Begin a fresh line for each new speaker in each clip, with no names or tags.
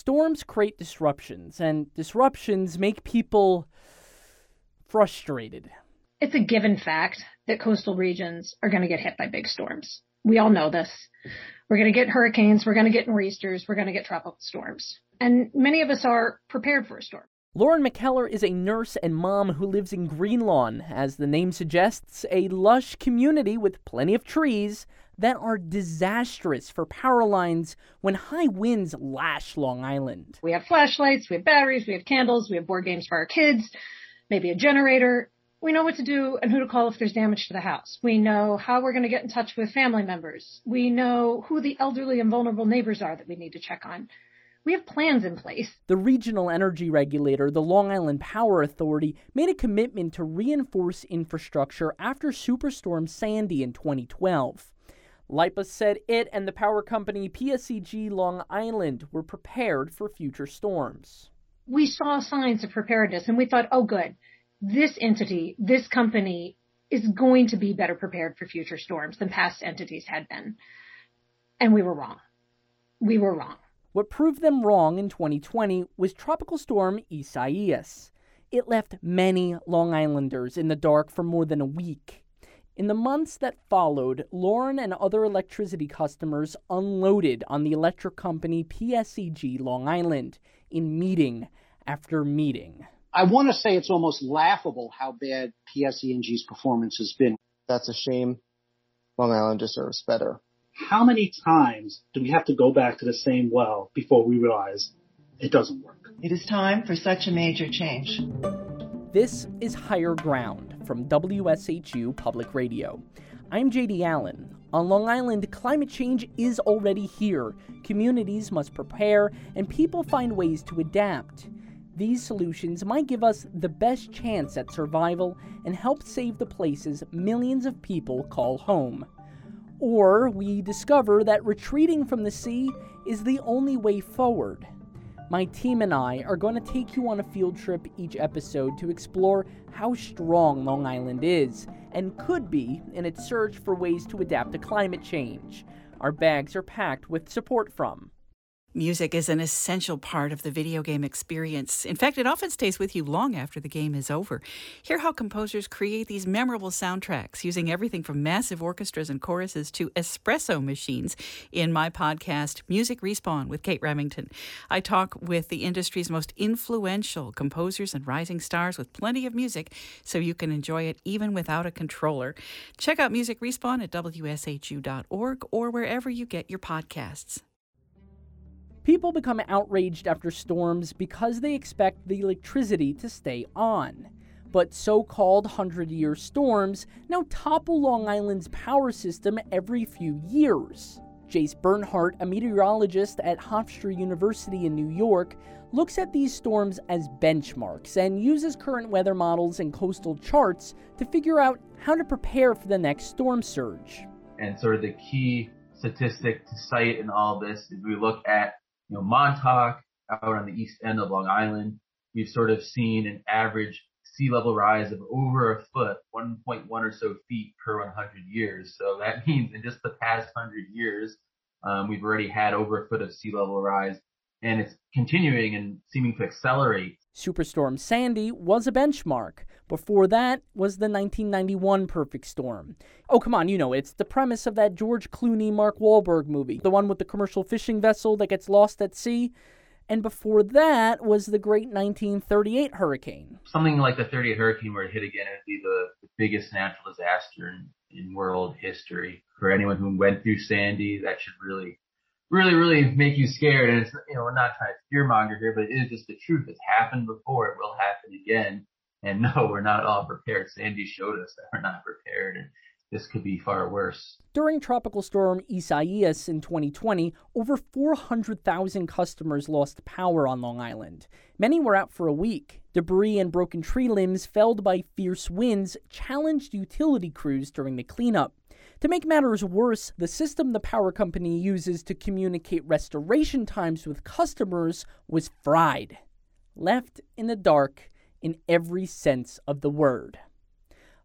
Storms create disruptions, and disruptions make people frustrated.
It's a given fact that coastal regions are going to get hit by big storms. We all know this. We're going to get hurricanes, we're going to get nor'easters, we're going to get tropical storms. And many of us are prepared for a storm.
Lauren McKellar is a nurse and mom who lives in Greenlawn, as the name suggests, a lush community with plenty of trees that are disastrous for power lines when high winds lash Long Island.
We have flashlights, we have batteries, we have candles, we have board games for our kids, maybe a generator. We know what to do and who to call if there's damage to the house. We know how we're going to get in touch with family members. We know who the elderly and vulnerable neighbors are that we need to check on. We have plans in place.
The regional energy regulator, the Long Island Power Authority, made a commitment to reinforce infrastructure after Superstorm Sandy in 2012. LIPA said it and the power company PSEG Long Island were prepared for future storms.
We saw signs of preparedness and we thought, oh, good, this entity, this company is going to be better prepared for future storms than past entities had been. And we were wrong. We were wrong.
What proved them wrong in 2020 was Tropical Storm Isaias. It left many Long Islanders in the dark for more than a week. In the months that followed, Lauren and other electricity customers unloaded on the electric company PSEG Long Island in meeting after meeting.
I want to say it's almost laughable how bad PSEG's performance has been.
That's a shame. Long Island deserves better.
How many times do we have to go back to the same well before we realize it doesn't work?
It is time for such a major change.
This is Higher Ground from WSHU Public Radio. I'm JD Allen. On Long Island, climate change is already here. Communities must prepare, and people find ways to adapt. These solutions might give us the best chance at survival and help save the places millions of people call home. Or we discover that retreating from the sea is the only way forward. My team and I are going to take you on a field trip each episode to explore how strong Long Island is and could be in its search for ways to adapt to climate change. Our bags are packed with support from
Music is an essential part of the video game experience. In fact, it often stays with you long after the game is over. Hear how composers create these memorable soundtracks using everything from massive orchestras and choruses to espresso machines in my podcast, Music Respawn with Kate Remington. I talk with the industry's most influential composers and rising stars with plenty of music so you can enjoy it even without a controller. Check out Music Respawn at WSHU.org or wherever you get your podcasts.
People become outraged after storms because they expect the electricity to stay on. But so called 100 year storms now topple Long Island's power system every few years. Jase Bernhardt, a meteorologist at Hofstra University in New York, looks at these storms as benchmarks and uses current weather models and coastal charts to figure out how to prepare for the next storm surge.
And sort of the key statistic to cite in all this is we look at you know, Montauk out on the east end of Long Island, we've sort of seen an average sea level rise of over a foot, 1.1 or so feet per 100 years. So that means in just the past 100 years, um, we've already had over a foot of sea level rise and it's continuing and seeming to accelerate.
Superstorm Sandy was a benchmark. Before that was the 1991 Perfect Storm. Oh, come on, you know, it's the premise of that George Clooney Mark Wahlberg movie, the one with the commercial fishing vessel that gets lost at sea. And before that was the great 1938 hurricane.
Something like the 38 hurricane where it hit again, it'd be the, the biggest natural disaster in, in world history. For anyone who went through Sandy, that should really really, really make you scared. And it's, you know, we're not trying to fearmonger here, but it is just the truth. It's happened before. It will happen again. And no, we're not all prepared. Sandy showed us that we're not prepared. And this could be far worse.
During Tropical Storm Isaias in 2020, over 400,000 customers lost power on Long Island. Many were out for a week. Debris and broken tree limbs felled by fierce winds challenged utility crews during the cleanup. To make matters worse, the system the power company uses to communicate restoration times with customers was fried, left in the dark in every sense of the word.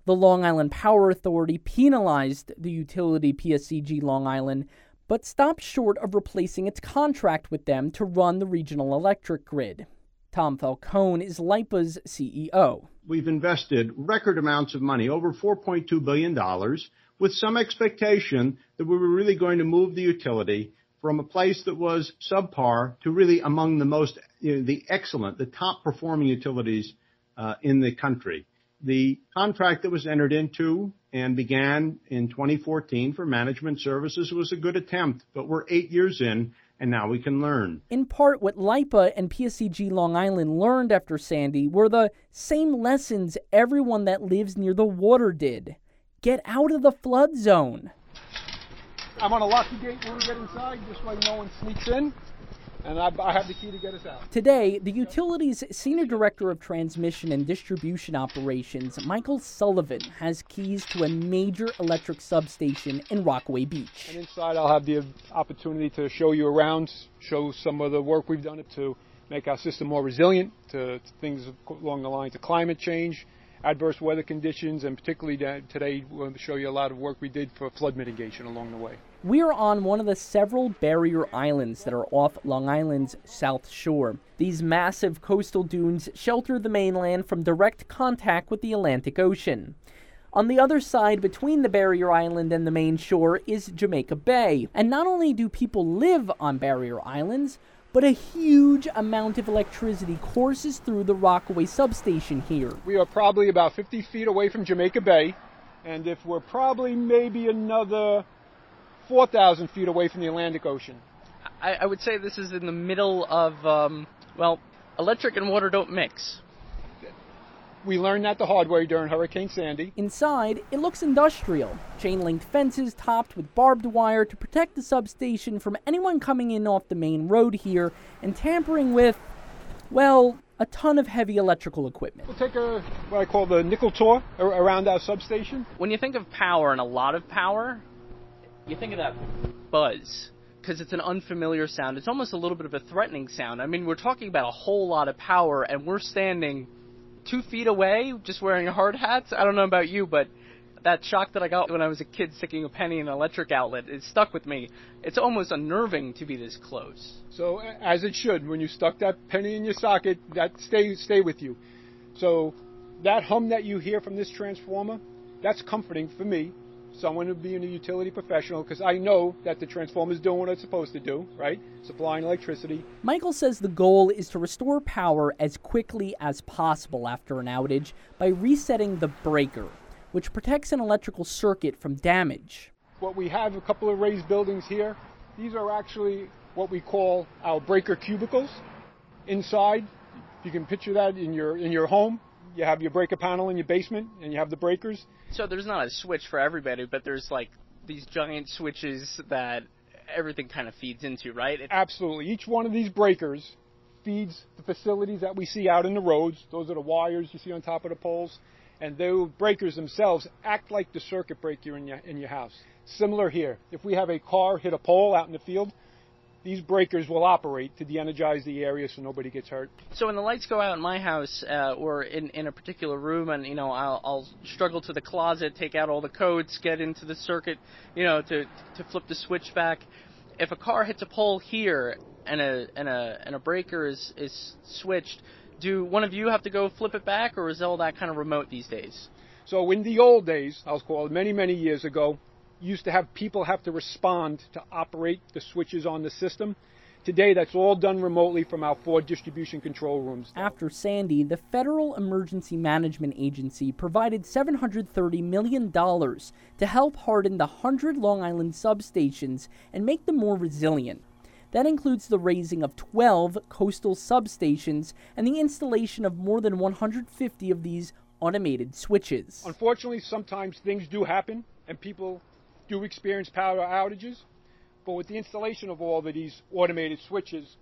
The Long Island Power Authority penalized the utility PSEG Long Island but stopped short of replacing its contract with them to run the regional electric grid. Tom Falcone is LIPA's CEO.
We've invested record amounts of money, over $4.2 billion, with some expectation that we were really going to move the utility from a place that was subpar to really among the most, you know, the excellent, the top performing utilities Uh, in the country. The contract that was entered into and began in 2014 for management services was a good attempt, but we're eight years in and now we can learn.
In part, what LIPA and PSEG Long Island learned after Sandy were the same lessons everyone that lives near the water did get out of the flood zone.
I'm going to lock gate when we get inside, this way no one sneaks in and I, I, have the key to get us out.
Today, the utility's Senior Director of Transmission and Distribution Operations, Michael Sullivan, has keys to a major electric substation in Rockaway Beach.
And inside, I'll have the opportunity to show you around, show some of the work we've done to make our system more resilient to, to things along the lines of climate change, adverse weather conditions, and particularly today, we'll show you a lot of work we did for flood mitigation along the way.
We're on one of the several barrier islands that are off Long Island's south shore. These massive coastal dunes shelter the mainland from direct contact with the Atlantic Ocean. On the other side, between the barrier island and the main shore, is Jamaica Bay. And not only do people live on barrier islands, but a huge amount of electricity courses through the Rockaway substation here.
We are probably about 50 feet away from Jamaica Bay, and if we're probably maybe another 4,000 feet away from the Atlantic Ocean.
I, I, would say this is in the middle of, um, well, electric and water don't mix.
We learned that the hard way during Hurricane Sandy.
Inside, it looks industrial. Chain linked fences topped with barbed wire to protect the substation from anyone coming in off the main road here and tampering with, well, a ton of heavy electrical equipment.
We'll take a what I call the nickel tour around our substation.
When you think of power and a lot of power, you think of that buzz because it's an unfamiliar sound. It's almost a little bit of a threatening sound. I mean, we're talking about a whole lot of power, and we're standing two feet away, just wearing hard hats. I don't know about you, but that shock that I got when I was a kid sticking a penny in an electric outlet, it stuck with me. It's almost unnerving to be this close.
So, as it should, when you stuck that penny in your socket, that stay stay with you. So, that hum that you hear from this transformer, that's comforting for me someone who being a utility professional because I know that the transformer is doing what it's supposed to do, right? Supplying electricity.
Michael says the goal is to restore power as quickly as possible after an outage by resetting the breaker, which protects an electrical circuit from damage.
What we have a couple of raised buildings here. These are actually what we call our breaker cubicles. Inside, you can picture that in your in your home you have your breaker panel in your basement and you have the breakers.
So there's not a switch for everybody, but there's like these giant switches that everything kind of feeds into, right? It-
Absolutely. Each one of these breakers feeds the facilities that we see out in the roads. Those are the wires you see on top of the poles. And those breakers themselves act like the circuit breaker in your, in your house. Similar here. If we have a car hit a pole out in the field, these breakers will operate to de-energize the area so nobody gets hurt.
So when the lights go out in my house uh, or in, in a particular room, and you know I'll, I'll struggle to the closet, take out all the codes, get into the circuit, you know, to to flip the switch back. If a car hits a pole here and a and a and a breaker is is switched, do one of you have to go flip it back, or is all that kind of remote these days?
So in the old days, I was called many many years ago, used to have people have to respond to operate the switches on the system. Today, that's all done remotely from our four distribution control rooms.
After Sandy, the Federal Emergency Management Agency provided $730 million to help harden the 100 Long Island substations and make them more resilient. That includes the raising of 12 coastal substations and the installation of more than 150 of these automated switches.
Unfortunately, sometimes things do happen and people do experience power outages, but with the installation of all of these automated switches,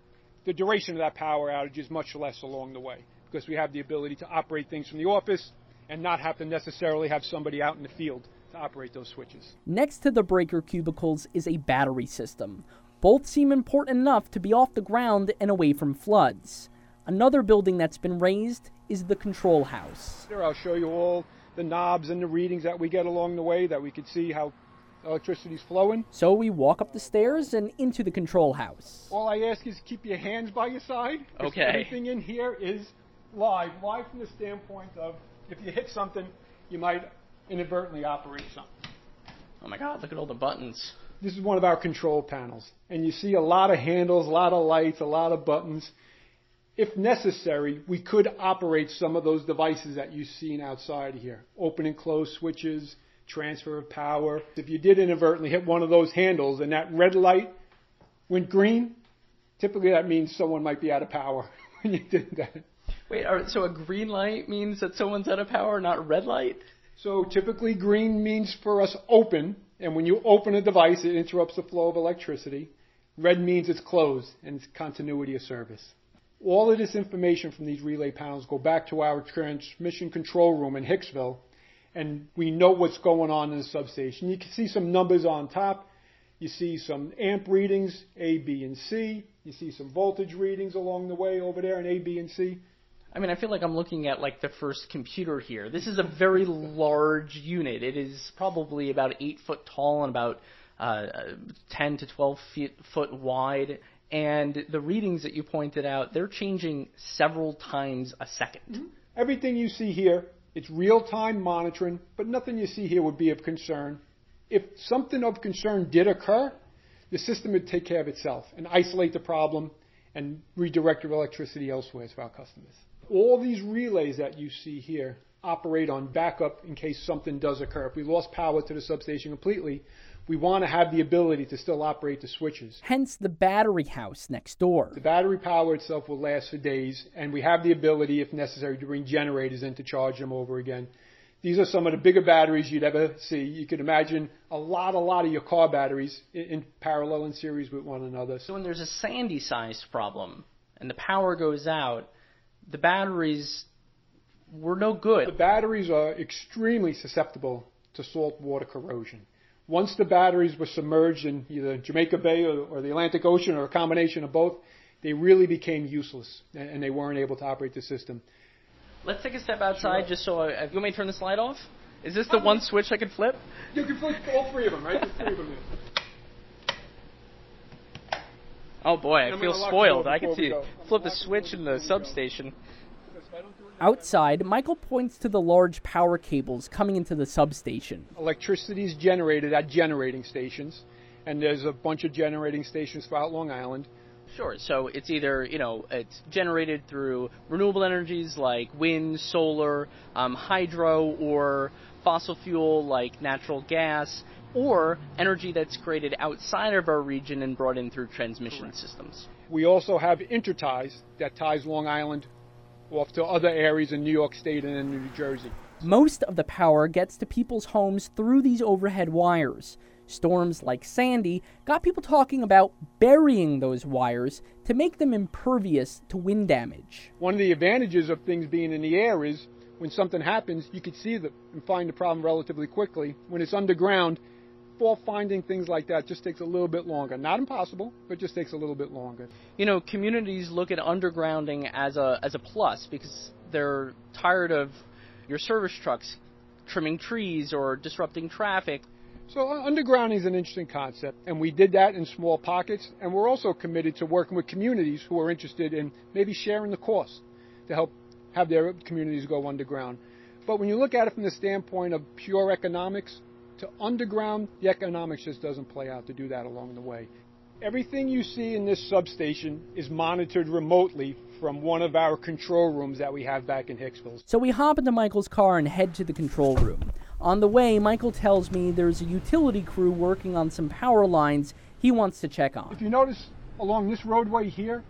the duration of that power outage is much less along the way because we have the ability to operate things from the office and not have to necessarily have somebody out in the field to operate those switches.
Next to the breaker cubicles is a battery system. Both seem important enough to be off the ground and away from floods. Another building that's been raised is the control house.
Here I'll show you all the knobs and the readings that we get along the way that we can see how Electricity's flowing.
So we walk up the stairs and into the control house.
All I ask is keep your hands by your side.
Okay.
Everything in here is live, live from the standpoint of if you hit something, you might inadvertently operate something.
Oh my god, look at all the buttons.
This is one of our control panels, and you see a lot of handles, a lot of lights, a lot of buttons. If necessary, we could operate some of those devices that you've seen outside here. Open and close switches, transfer of power. If you did inadvertently hit one of those handles and that red light went green, typically that means someone might be out of power when you did that.
Wait, are, so a green light means that someone's out of power, not red light?
So typically green means for us open, and when you open a device, it interrupts the flow of electricity. Red means it's closed and it's continuity of service. All of this information from these relay panels go back to our transmission control room in Hicksville, and we know what's going on in the substation. You can see some numbers on top. You see some amp readings, A, B, and C. You see some voltage readings along the way over there in A, B, and C.
I mean, I feel like I'm looking at like the first computer here. This is a very large unit. It is probably about eight foot tall and about uh, 10 to 12 feet, foot wide. And the readings that you pointed out, they're changing several times a 2nd
Everything you see here, it's real-time monitoring, but nothing you see here would be of concern. If something of concern did occur, the system would take care of itself and isolate the problem and redirect your electricity elsewhere to our customers. All these relays that you see here operate on backup in case something does occur. If we lost power to the substation completely, we want to have the ability to still operate the switches.
Hence the battery house next door.
The battery power itself will last for days, and we have the ability, if necessary, to bring generators in to charge them over again. These are some of the bigger batteries you'd ever see. You could imagine a lot, a lot of your car batteries in, in parallel and series with one another.
So when there's a sandy sized problem and the power goes out, the batteries were no good.
The batteries are extremely susceptible to salt water corrosion. Once the batteries were submerged in either Jamaica Bay or, or the Atlantic Ocean or a combination of both, they really became useless and, and they weren't able to operate the system.
Let's take a step outside just so I. You want me to turn the slide off? Is this the um, one switch I can flip?
You can flip all three of them, right? There's three of them there.
Oh boy, I feel
gonna lock the
spoiled. I can see
go.
flip the switch in the substation.
Outside, Michael points to the large power cables coming into the substation.
Electricity is generated at generating stations, and there's a bunch of generating stations throughout Long Island.
Sure. So it's either you know it's generated through renewable energies like wind, solar, um, hydro, or fossil fuel like natural gas, or energy that's created outside of our region and brought in through transmission systems.
We also have interties that ties Long Island off to other areas in New York State and in New Jersey.
Most of the power gets to people's homes through these overhead wires. Storms like Sandy got people talking about burying those wires to make them impervious to wind damage.
One of the advantages of things being in the air is when something happens, you can see them and find the problem relatively quickly. When it's underground, fault finding things like that just takes a little bit longer. Not impossible, but just takes a little bit longer.
You know, communities look at undergrounding as a as a plus because they're tired of your service trucks trimming trees or disrupting traffic.
So uh, undergrounding is an interesting concept, and we did that in small pockets, and we're also committed to working with communities who are interested in maybe sharing the cost to help have their communities go underground. But when you look at it from the standpoint of pure economics, to underground, the economics just doesn't play out to do that along the way. Everything you see in this substation is monitored remotely from one of our control rooms that we have back in Hicksville.
So we hop into Michael's car and head to the control room. On the way, Michael tells me there's a utility crew working on some power lines he wants to check on.
If you notice along this roadway here,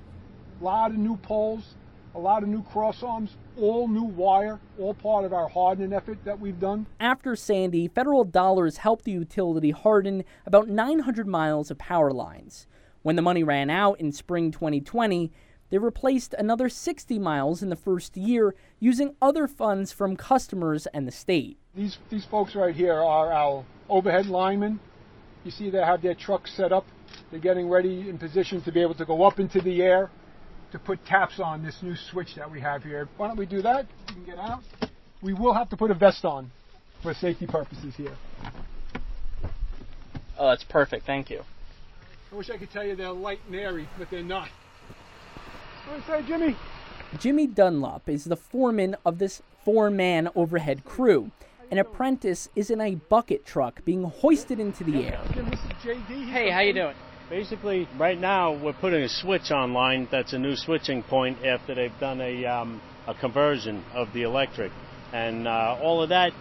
a lot of new poles, a lot of new cross arms, all new wire, all part of our hardening effort that we've done.
After Sandy, federal dollars helped the utility harden about 900 miles of power lines. When the money ran out in spring 2020, they replaced another 60 miles in the first year using other funds from customers and the state.
These these folks right here are our overhead linemen. You see they have their trucks set up. They're getting ready in position to be able to go up into the air to put taps on this new switch that we have here. Why don't we do that? You can get out. We will have to put a vest on for safety purposes here.
Oh, that's perfect. Thank you.
I wish I could tell you they're light and airy, but they're not. What did I say, Jimmy?
Jimmy Dunlop is the foreman of this four man overhead crew. An apprentice is in a bucket truck being hoisted into the air.
Jim, this is JD.
Hey, how you doing?
Basically, right now we're putting a switch online. That's a new switching point after they've done a um, a conversion of the electric, and uh, all of that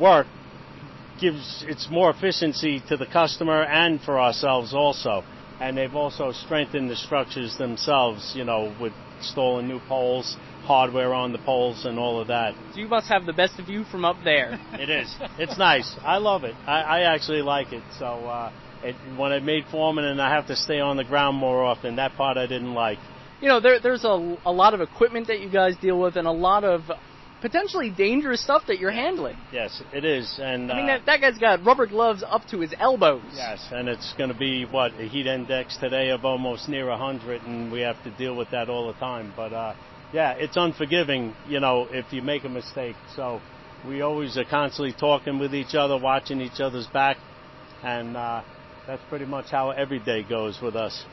work gives it's more efficiency to the customer and for ourselves also. And they've also strengthened the structures themselves, you know, with installing new poles, hardware on the poles, and all of that.
So you must have the best view from up there.
It is. It's nice. I love it. I, I actually like it. So uh, it, when I made foreman and I have to stay on the ground more often, that part I didn't like.
You know, there, there's a, a lot of equipment that you guys deal with and a lot of potentially dangerous stuff that you're handling.
Yes, it is. And
I mean,
uh,
that, that guy's got rubber gloves up to his elbows.
Yes, and it's going to be what a heat index today of almost near 100, and we have to deal with that all the time. But uh, yeah, it's unforgiving, you know, if you make a mistake. So we always are constantly talking with each other, watching each other's back, and uh, that's pretty much how every day goes with us.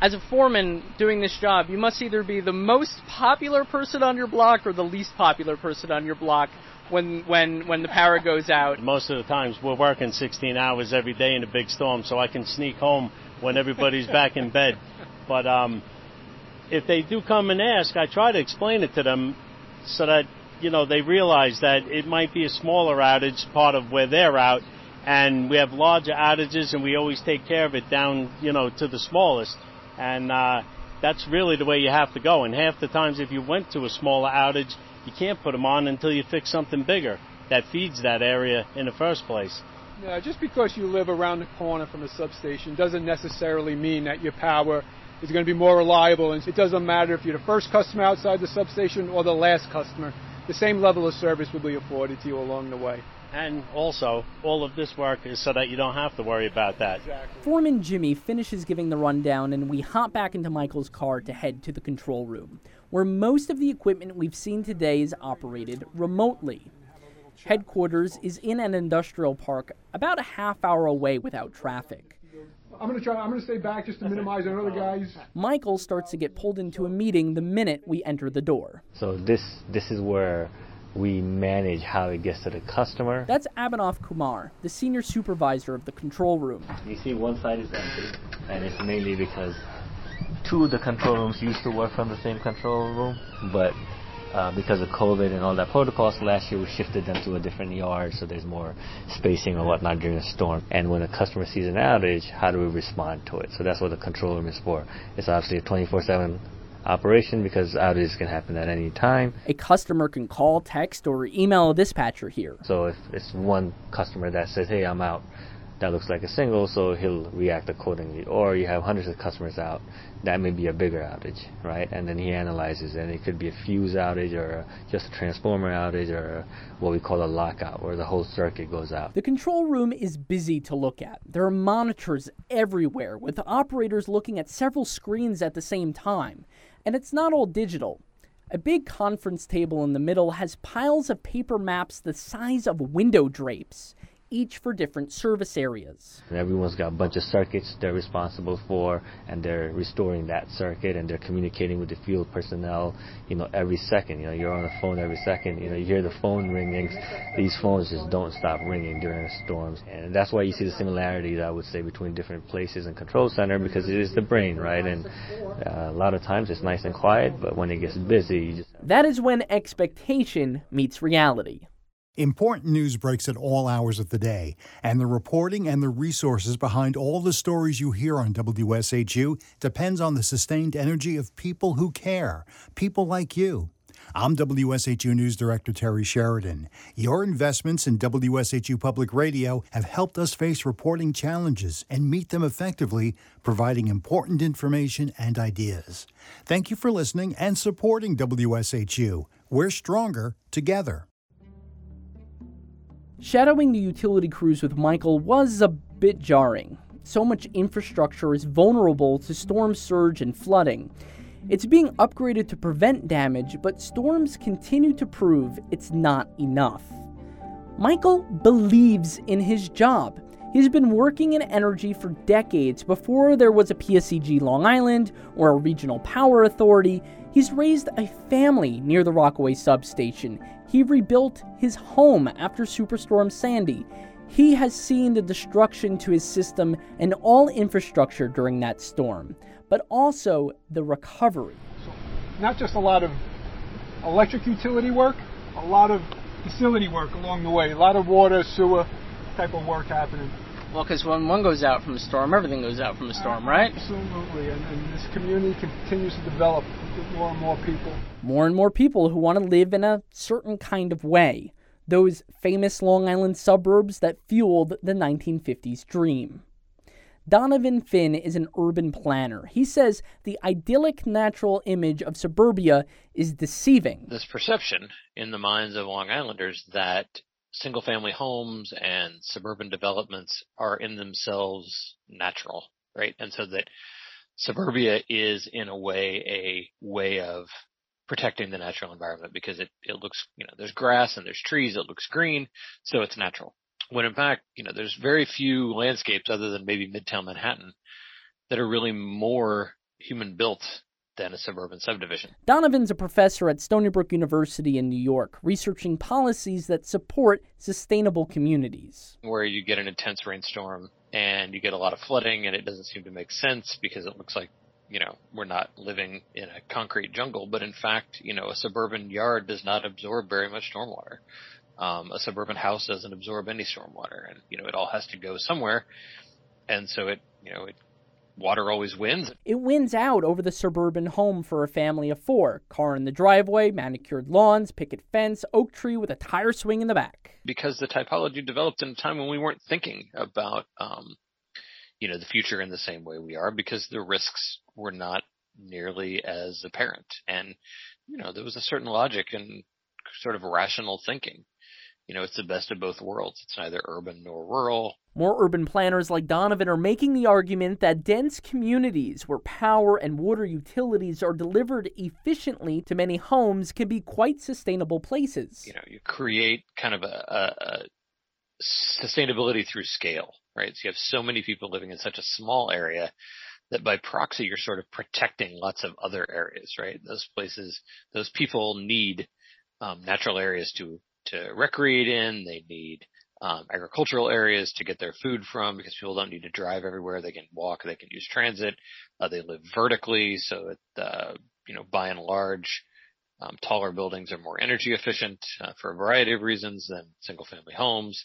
As a foreman doing this job, you must either be the most popular person on your block or the least popular person on your block when when when the power goes out.
Most of the times we're working 16 hours every day in a big storm, so I can sneak home when everybody's back in bed. But um, if they do come and ask, I try to explain it to them so that you know they realize that it might be a smaller outage, part of where they're out, and we have larger outages, and we always take care of it down, you know, to the smallest. And uh, that's really the way you have to go. And half the times, if you went to a smaller outage, you can't put them on until you fix something bigger that feeds that area in the first place.
Yeah, just because you live around the corner from a substation doesn't necessarily mean that your power is going to be more reliable. And it doesn't matter if you're the first customer outside the substation or the last customer. The same level of service will be afforded to you along the way.
And also, all of this work is so that you don't have to worry about that.
Exactly.
Foreman Jimmy finishes giving the rundown, and we hop back into Michael's car to head to the control room, where most of the equipment we've seen today is operated remotely. Headquarters is in an industrial park about a half hour away without traffic.
I'm gonna try. I'm gonna stay back just to minimize our other guys.
Michael starts to get pulled into a meeting the minute we enter the door.
So this this is where we manage how it gets to the customer.
That's Abhinav Kumar, the senior supervisor of the control room.
You see one side is empty, and it's mainly because two of the control rooms used to work from the same control room, but uh, because of COVID and all that protocols last year, we shifted them to a different yard so there's more spacing or whatnot during a storm. And when a customer sees an outage, how do we respond to it? So that's what the control room is for. It's obviously a 24/7 operation because outages can happen at any time.
A customer can call, text, or email a dispatcher here.
So if it's one customer that says, "Hey, I'm out," that looks like a single, so he'll react accordingly. Or you have hundreds of customers out, that may be a bigger outage, right? And then he analyzes, and it could be a fuse outage or just a transformer outage or what we call a lockout, where the whole circuit goes out.
The control room is busy to look at. There are monitors everywhere, with operators looking at several screens at the same time. And it's not all digital. A big conference table in the middle has piles of paper maps the size of window drapes each for different service areas.
And everyone's got a bunch of circuits they're responsible for, and they're restoring that circuit, and they're communicating with the field personnel, you know, every second. You know, you're on the phone every second. You know, you hear the phone ringing. These phones just don't stop ringing during storms, and that's why you see the similarities, I would say, between different places and control center because it is the brain, right? And uh, a lot of times it's nice and quiet, but when it gets busy, you just
that is when expectation meets reality.
Important news breaks at all hours of the day, and the reporting and the resources behind all the stories you hear on WSHU depends on the sustained energy of people who care, people like you. I'm WSHU News Director Terry Sheridan. Your investments in WSHU Public Radio have helped us face reporting challenges and meet them effectively, providing important information and ideas. Thank you for listening and supporting WSHU. We're stronger together.
Shadowing the utility crews with Michael was a bit jarring. So much infrastructure is vulnerable to storm surge and flooding. It's being upgraded to prevent damage, but storms continue to prove it's not enough. Michael believes in his job. He's been working in energy for decades before there was a PSEG Long Island or a regional power authority. He's raised a family near the Rockaway substation. He rebuilt his home after Superstorm Sandy. He has seen the destruction to his system and all infrastructure during that storm, but also the recovery.
So not just a lot of electric utility work, a lot of facility work along the way, a lot of water, sewer type of work happening.
Well, because when one goes out from a storm, everything goes out from a storm, right?
Absolutely, and, and this community continues to develop with more and more people.
More and more people who want to live in a certain kind of way. Those famous Long Island suburbs that fueled the 1950s dream. Donovan Finn is an urban planner. He says the idyllic natural image of suburbia is deceiving.
This perception in the minds of Long Islanders that single family homes and suburban developments are in themselves natural, right? And so that suburbia is in a way a way of protecting the natural environment because it, it looks, you know, there's grass and there's trees, it looks green, so it's natural. When in fact, you know, there's very few landscapes other than maybe Midtown Manhattan that are really more human built than a suburban subdivision.
Donovan's a professor at Stony Brook University in New York, researching policies that support sustainable communities.
Where you get an intense rainstorm and you get a lot of flooding and it doesn't seem to make sense because it looks like, you know, we're not living in a concrete jungle, but in fact, you know, a suburban yard does not absorb very much stormwater. Um, a suburban house doesn't absorb any stormwater and, you know, it all has to go somewhere. And so it, you know, it water always wins.
It wins out over the suburban home for a family of four. Car in the driveway, manicured lawns, picket fence, oak tree with a tire swing in the back.
Because the typology developed in a time when we weren't thinking about, um, you know, the future in the same way we are because the risks were not nearly as apparent. And, you know, there was a certain logic and sort of rational thinking you know, it's the best of both worlds. It's neither urban nor rural.
More urban planners like Donovan are making the argument that dense communities where power and water utilities are delivered efficiently to many homes can be quite sustainable places.
You know, you create kind of a, a, a sustainability through scale, right? So you have so many people living in such a small area that by proxy you're sort of protecting lots of other areas, right? Those places, those people need um, natural areas to to recreate in. They need um, agricultural areas to get their food from because people don't need to drive everywhere. They can walk. They can use transit. Uh, they live vertically, so it, uh, you know, by and large, um, taller buildings are more energy efficient uh, for a variety of reasons than single family homes,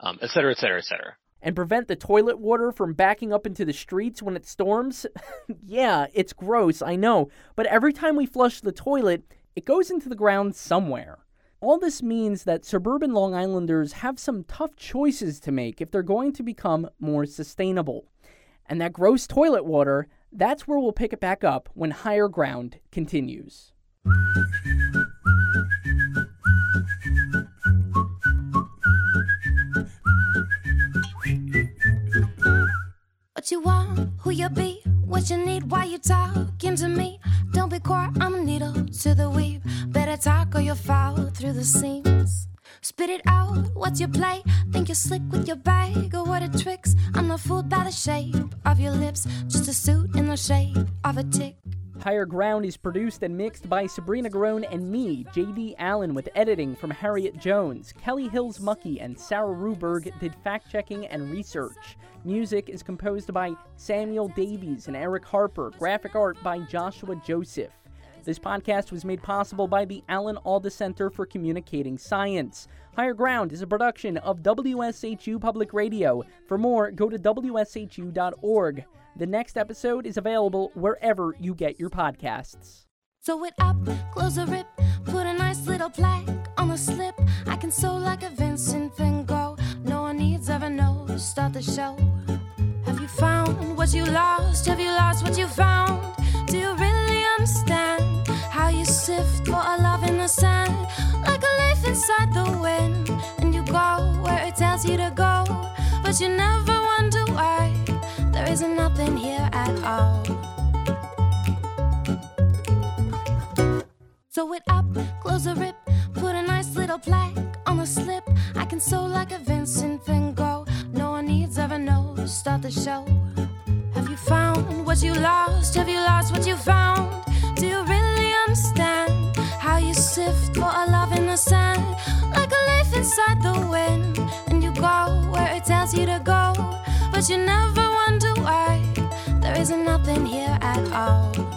um, et cetera, et cetera, et cetera.
And prevent the toilet water from backing up into the streets when it storms? yeah, it's gross, I know. But every time we flush the toilet, it goes into the ground somewhere. All this means that suburban Long Islanders have some tough choices to make if they're going to become more sustainable. And that gross toilet water, that's where we'll pick it back up when Higher Ground continues.
What you want, who you be, what you need, why you talking to me. Don't be quiet, I'm a needle to the weave. Better talk or you'll fall through the seams. Spit it out, what's your play? Think you're slick with your bag or what are tricks? I'm not fooled by the shape of your lips, just a suit in the shape of a tick.
Higher Ground is produced and mixed by Sabrina Garone and me, JD Allen, with editing from Harriet Jones. Kelly Hills Mucky and Sarah Ruberg did fact checking and research. Music is composed by Samuel Davies and Eric Harper, graphic art by Joshua Joseph. This podcast was made possible by the Alan Alda Center for Communicating Science. Higher Ground is a production of WSHU Public Radio. For more, go to WSHU.org. The next episode is available wherever you get your podcasts.
It up, close rip, put a nice little plaque on the slip. I can sew like a Vincent van Gogh. No one needs ever know. Start the show. Have you found what you lost? Have you lost what you found? Do you really understand close a rip, put a nice little plaque on the slip. I can sew like a Vincent van Gogh. No one needs ever know. Start the show. Have you found what you lost? Have you lost what you found? Do you really understand how you sift for a love in the sand? Like a leaf inside the wind, and you go where it tells you to go, but you never wonder why there isn't nothing here at all.